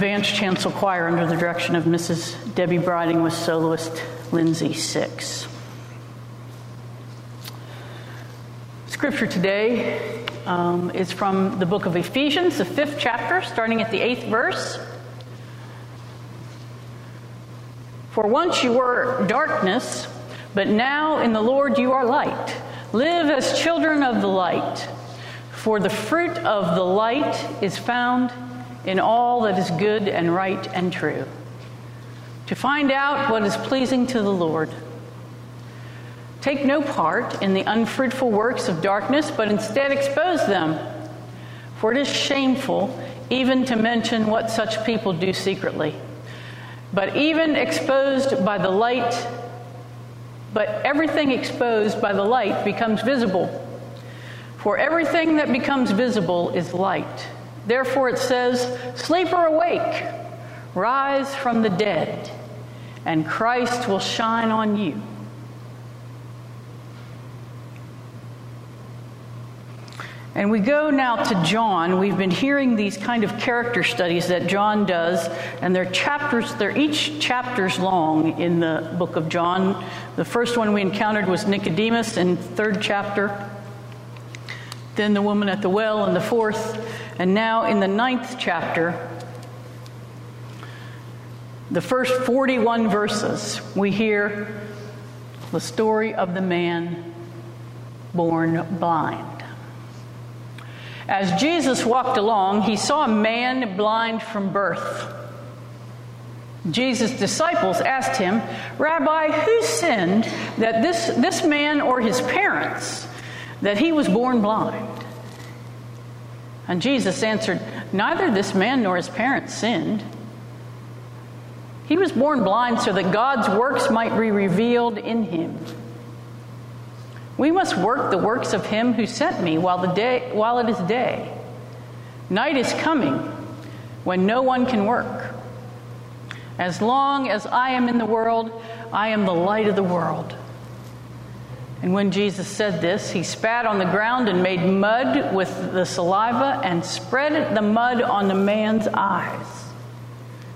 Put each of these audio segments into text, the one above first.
Vance Chancel Choir, under the direction of Mrs. Debbie Briding, with soloist Lindsay Six. Scripture today um, is from the book of Ephesians, the fifth chapter, starting at the eighth verse. For once you were darkness, but now in the Lord you are light. Live as children of the light, for the fruit of the light is found in all that is good and right and true, to find out what is pleasing to the Lord. Take no part in the unfruitful works of darkness, but instead expose them. For it is shameful even to mention what such people do secretly. But even exposed by the light, but everything exposed by the light becomes visible. For everything that becomes visible is light. Therefore it says, Sleep or awake, rise from the dead, and Christ will shine on you. And we go now to John. We've been hearing these kind of character studies that John does, and they're chapters, they're each chapters long in the book of John. The first one we encountered was Nicodemus in third chapter, then the woman at the well in the fourth, and now in the ninth chapter, the first 41 verses, we hear the story of the man born blind. As Jesus walked along, he saw a man blind from birth. Jesus' disciples asked him, Rabbi, who sinned that this, this man or his parents, that he was born blind? And Jesus answered, Neither this man nor his parents sinned. He was born blind so that God's works might be revealed in him. We must work the works of him who sent me while, the day, while it is day. Night is coming when no one can work. As long as I am in the world, I am the light of the world. And when Jesus said this, he spat on the ground and made mud with the saliva and spread the mud on the man's eyes,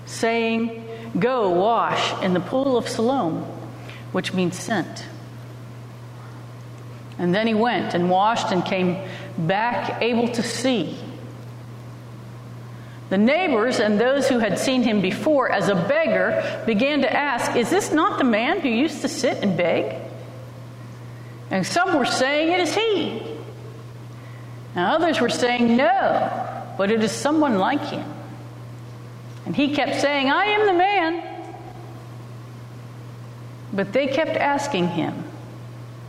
saying, Go wash in the pool of Siloam, which means sent. And then he went and washed and came back able to see. The neighbors and those who had seen him before as a beggar began to ask, Is this not the man who used to sit and beg? And some were saying, It is he. And others were saying, No, but it is someone like him. And he kept saying, I am the man. But they kept asking him,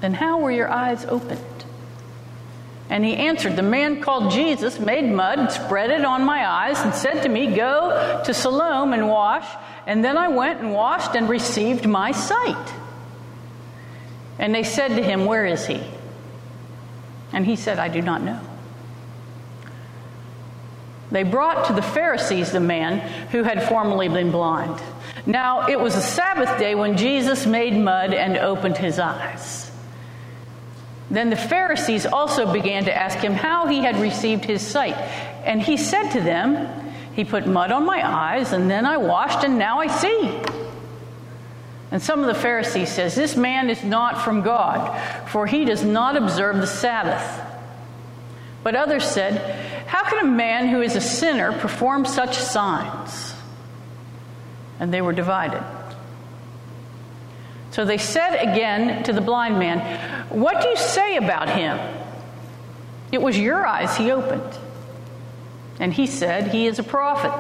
Then how were your eyes opened? And he answered, The man called Jesus made mud, spread it on my eyes, and said to me, Go to Siloam and wash. And then I went and washed and received my sight. And they said to him, Where is he? And he said, I do not know. They brought to the Pharisees the man who had formerly been blind. Now it was a Sabbath day when Jesus made mud and opened his eyes. Then the Pharisees also began to ask him how he had received his sight. And he said to them, He put mud on my eyes, and then I washed, and now I see. And some of the Pharisees says, This man is not from God, for he does not observe the Sabbath. But others said, How can a man who is a sinner perform such signs? And they were divided. So they said again to the blind man, What do you say about him? It was your eyes he opened. And he said, He is a prophet.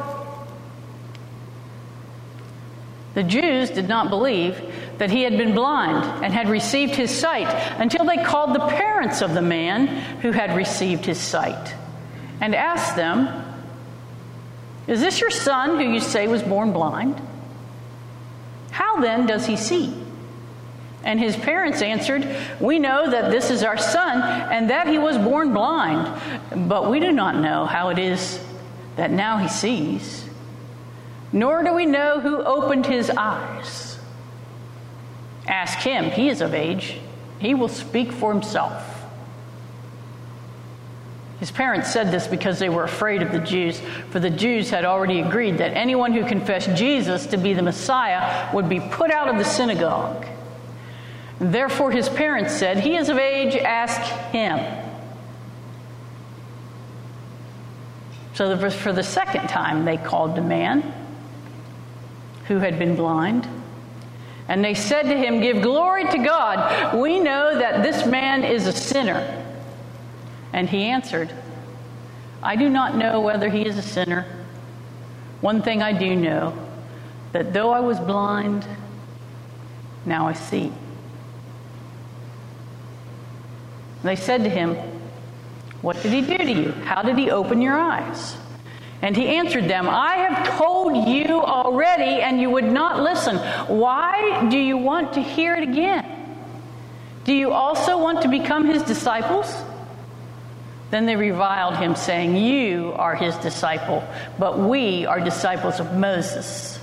The Jews did not believe that he had been blind and had received his sight until they called the parents of the man who had received his sight and asked them, Is this your son who you say was born blind? How then does he see? And his parents answered, We know that this is our son and that he was born blind, but we do not know how it is that now he sees nor do we know who opened his eyes. Ask him, he is of age, he will speak for himself. His parents said this because they were afraid of the Jews, for the Jews had already agreed that anyone who confessed Jesus to be the Messiah would be put out of the synagogue. Therefore, his parents said, He is of age, ask him. So, for the second time, they called the man who had been blind. And they said to him, Give glory to God. We know that this man is a sinner. And he answered, I do not know whether he is a sinner. One thing I do know that though I was blind, now I see. They said to him, What did he do to you? How did he open your eyes? And he answered them, I have told you already, and you would not listen. Why do you want to hear it again? Do you also want to become his disciples? Then they reviled him, saying, You are his disciple, but we are disciples of Moses.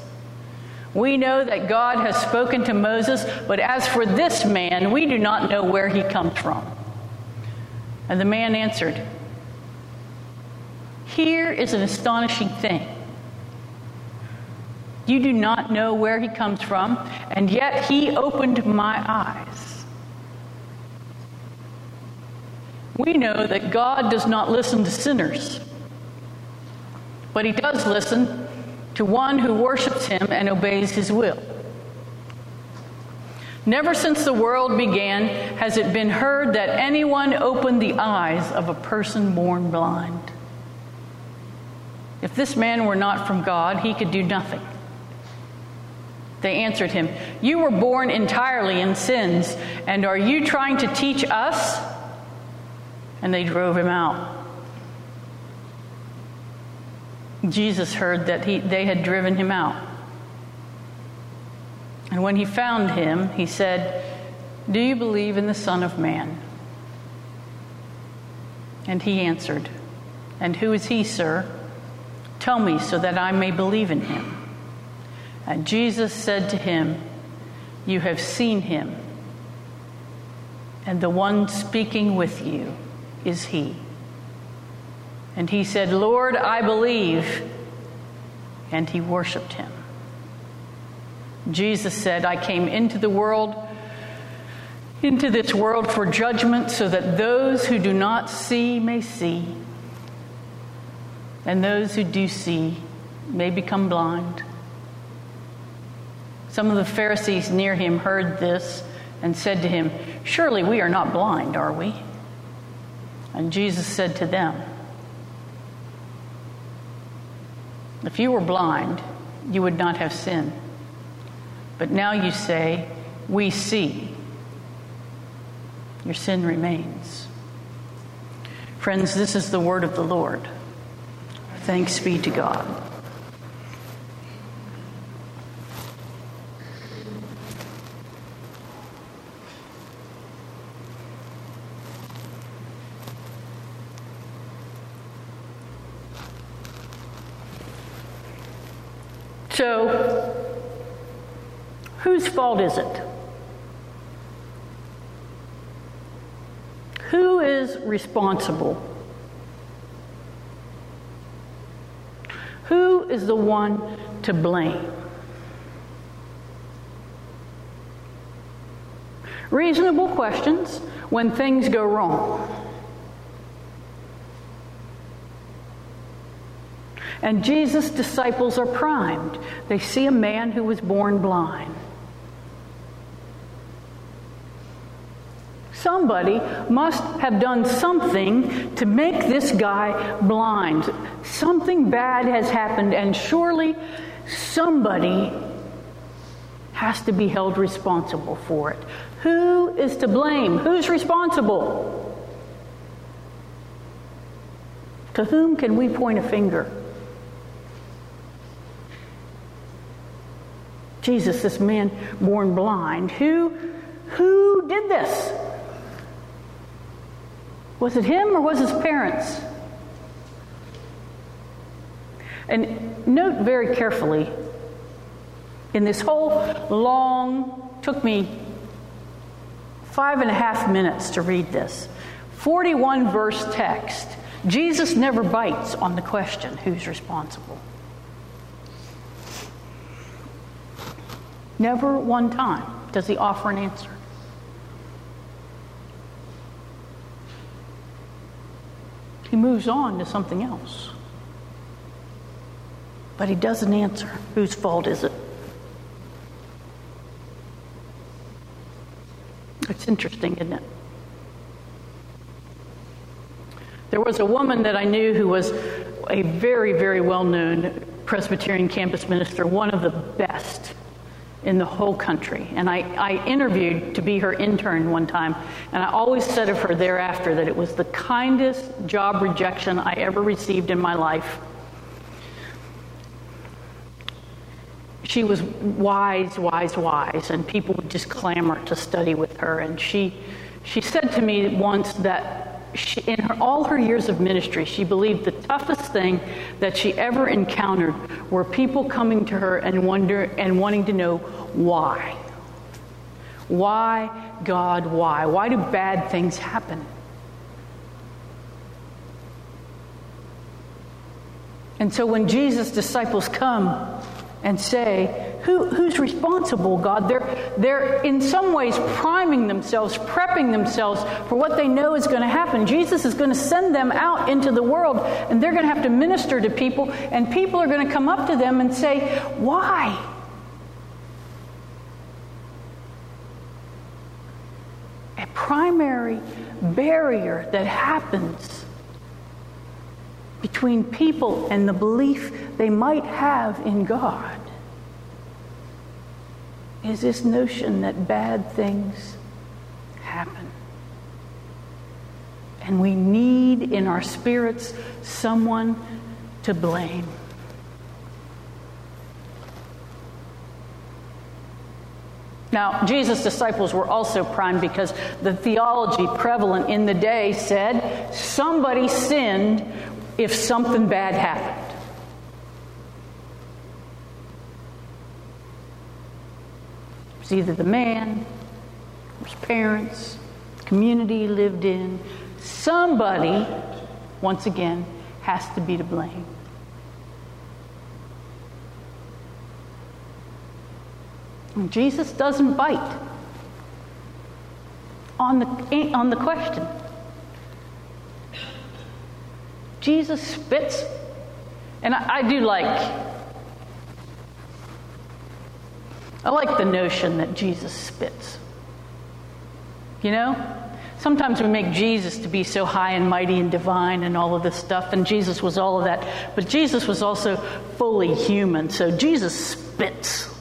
We know that God has spoken to Moses, but as for this man, we do not know where he comes from. And the man answered, Here is an astonishing thing. You do not know where he comes from, and yet he opened my eyes. We know that God does not listen to sinners, but He does listen to one who worships Him and obeys His will. Never since the world began has it been heard that anyone opened the eyes of a person born blind. If this man were not from God, he could do nothing. They answered him, You were born entirely in sins, and are you trying to teach us? and they drove him out. Jesus heard that he, they had driven him out. And when he found him, he said, Do you believe in the Son of Man? And he answered, And who is he, sir? Tell me so that I may believe in him. And Jesus said to him, You have seen him, and the one speaking with you is he. And he said, Lord, I believe. And he worshiped him. Jesus said, I came into the world, into this world for judgment, so that those who do not see may see, and those who do see may become blind. Some of the Pharisees near him heard this and said to him, Surely we are not blind, are we? And Jesus said to them, If you were blind, you would not have sin. But now you say, We see. Your sin remains. Friends, this is the word of the Lord. Thanks be to God. So, whose fault is it? Who is responsible? Who is the one to blame? Reasonable questions when things go wrong. And Jesus' disciples are primed. They see a man who was born blind. Somebody must have done something to make this guy blind. Something bad has happened, and surely somebody has to be held responsible for it. Who is to blame? Who's responsible? To whom can we point a finger? Jesus, this man born blind, who, who did this? Was it him or was his parents? And note very carefully, in this whole long, took me five and a half minutes to read this, 41 verse text, Jesus never bites on the question who's responsible. Never one time does he offer an answer. He moves on to something else. But he doesn't answer. Whose fault is it? It's interesting, isn't it? There was a woman that I knew who was a very, very well known Presbyterian campus minister, one of the best in the whole country. And I, I interviewed to be her intern one time, and I always said of her thereafter that it was the kindest job rejection I ever received in my life. She was wise, wise, wise, and people would just clamor to study with her. And she, she said to me once that she, in her, all her years of ministry, she believed the toughest thing that she ever encountered were people coming to her and wonder and wanting to know why. Why, God, why? Why do bad things happen? And so when Jesus' disciples come and say, Who, Who's responsible, God? They're, they're in some ways priming themselves, prepping themselves for what they know is going to happen. Jesus is going to send them out into the world, and they're going to have to minister to people, and people are going to come up to them and say, Why? A primary barrier that happens between people and the belief they might have in God is this notion that bad things happen. And we need in our spirits someone to blame. Now, Jesus' disciples were also primed because the theology prevalent in the day said somebody sinned if something bad happened. It either the man, his parents, community he lived in. Somebody, once again, has to be to blame. And Jesus doesn't bite on the, on the question. Jesus spits. And I, I do like, I like the notion that Jesus spits. You know? Sometimes we make Jesus to be so high and mighty and divine and all of this stuff, and Jesus was all of that. But Jesus was also fully human, so Jesus spits.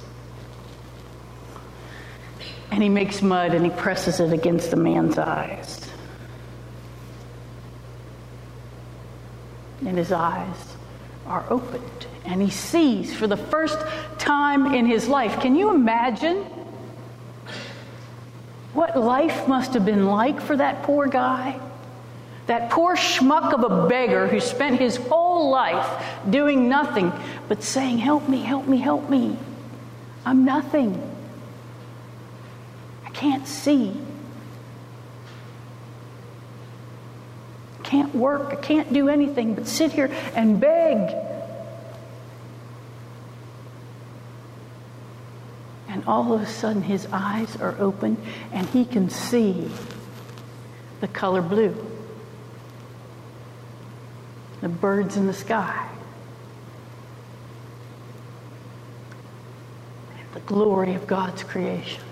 And he makes mud and he presses it against the man's eyes. and his eyes are opened and he sees for the first time in his life. Can you imagine what life must have been like for that poor guy? That poor schmuck of a beggar who spent his whole life doing nothing but saying, Help me, help me, help me. I'm nothing. I can't see. I can't work, I can't do anything but sit here and beg. And all of a sudden, his eyes are open and he can see the color blue, the birds in the sky, the glory of God's creation.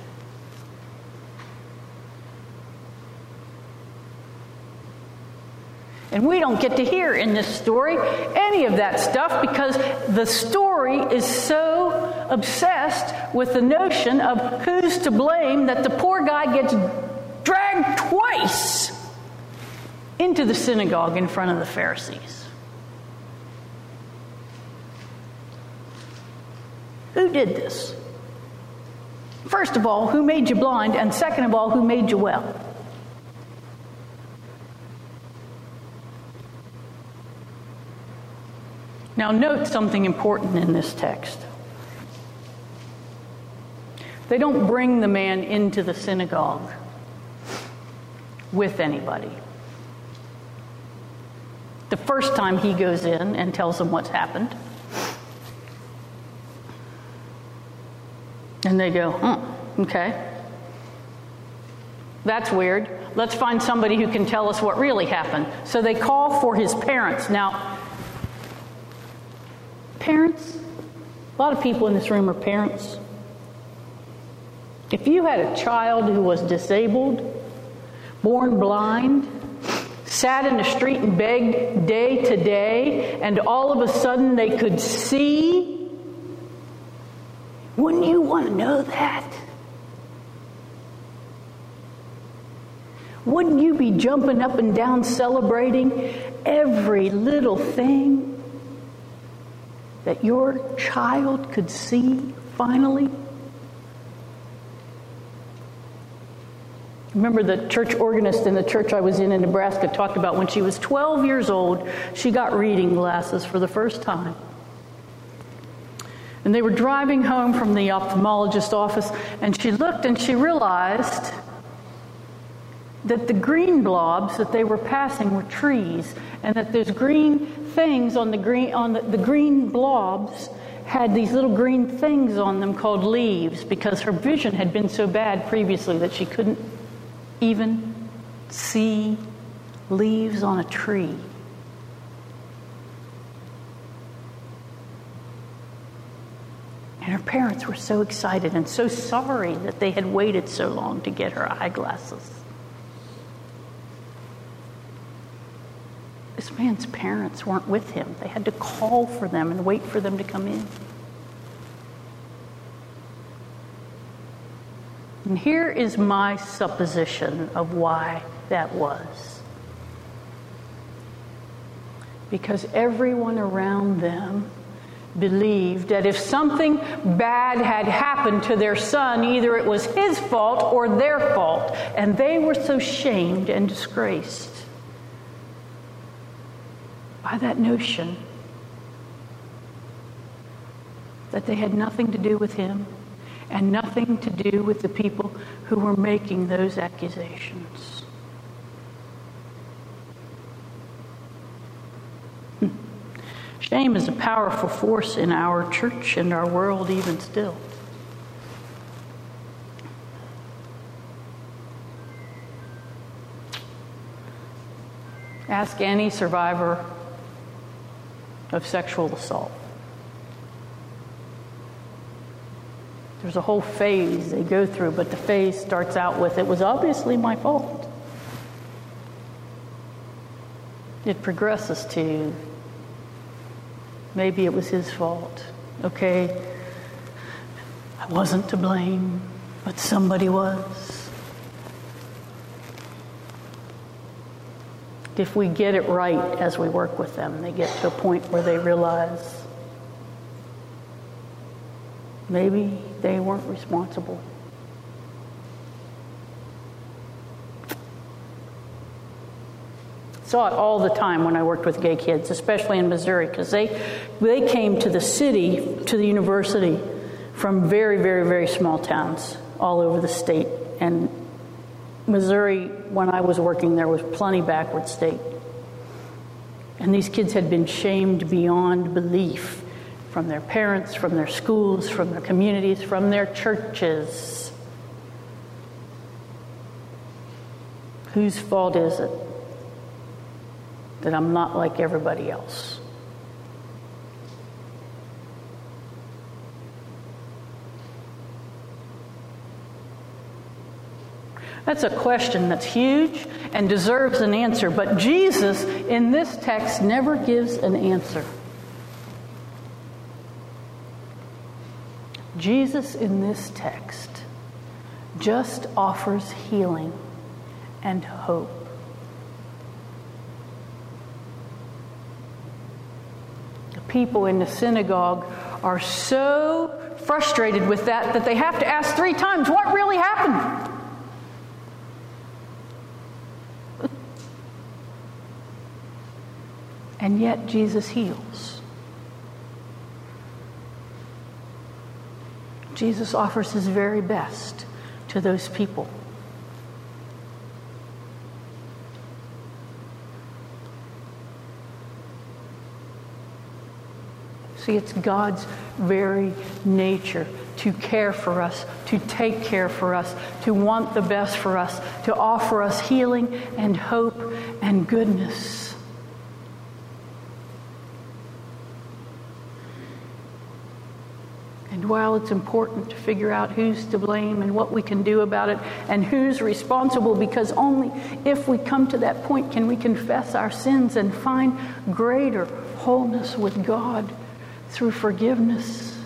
And we don't get to hear in this story any of that stuff because the story is so obsessed with the notion of who's to blame that the poor guy gets dragged twice into the synagogue in front of the Pharisees. Who did this? First of all, who made you blind? And second of all, who made you well? Now, note something important in this text. They don't bring the man into the synagogue with anybody. the first time he goes in and tells them what's happened. And they go, okay. That's weird. Let's find somebody who can tell us what really happened. So they call for his parents. Now, parents, a lot of people in this room are parents. If you had a child who was disabled, born blind, sat in the street and begged day to day, and all of a sudden they could see, wouldn't you want to know that? Wouldn't you be jumping up and down celebrating every little thing that your child could see finally? Remember, the church organist in the church I was in in Nebraska talked about when she was 12 years old, she got reading glasses for the first time. And they were driving home from the ophthalmologist's office, and she looked and she realized that the green blobs that they were passing were trees, and that those green things on the green on the, the green blobs had these little green things on them called leaves because her vision had been so bad previously that she couldn't even see leaves on a tree. And her parents were so excited and so sorry that they had waited so long to get her eyeglasses. Man's parents weren't with him. They had to call for them and wait for them to come in. And here is my supposition of why that was. Because everyone around them believed that if something bad had happened to their son, either it was his fault or their fault, and they were so shamed and disgraced by that notion that they had nothing to do with him and nothing to do with the people who were making those accusations. Hmm. Shame is a powerful force in our church and our world, even still. Ask any survivor of sexual assault. There's a whole phase they go through, but the phase starts out with it was obviously my fault. It progresses to maybe it was his fault. Okay, I wasn't to blame, but somebody was. If we get it right as we work with them, they get to a point where they realize maybe they weren't responsible. Saw it all the time when I worked with gay kids, especially in Missouri, because they they came to the city, to the university, from very, very, very small towns all over the state. And Missouri, when I was working there, was plenty backward state. And these kids had been shamed beyond belief from their parents, from their schools, from their communities, from their churches. Whose fault is it that I'm not like everybody else? That's a question that's huge and deserves an answer, but Jesus in this text never gives an answer. Jesus in this text just offers healing and hope. The people in the synagogue are so frustrated with that that they have to ask three times what really happened? And yet Jesus heals. Jesus offers his very best to those people. See, it's God's very nature to care for us, to take care for us, to want the best for us, to offer us healing and hope and goodness. And while it's important to figure out who's to blame and what we can do about it and who's responsible, because only if we come to that point can we confess our sins and find greater wholeness with God through forgiveness.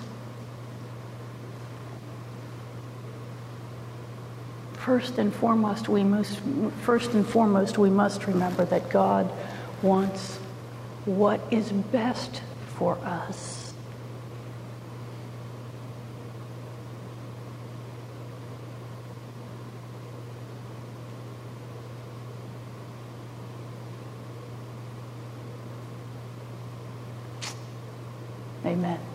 First and foremost, we must first and foremost we must remember that God wants what is best for us. Amen.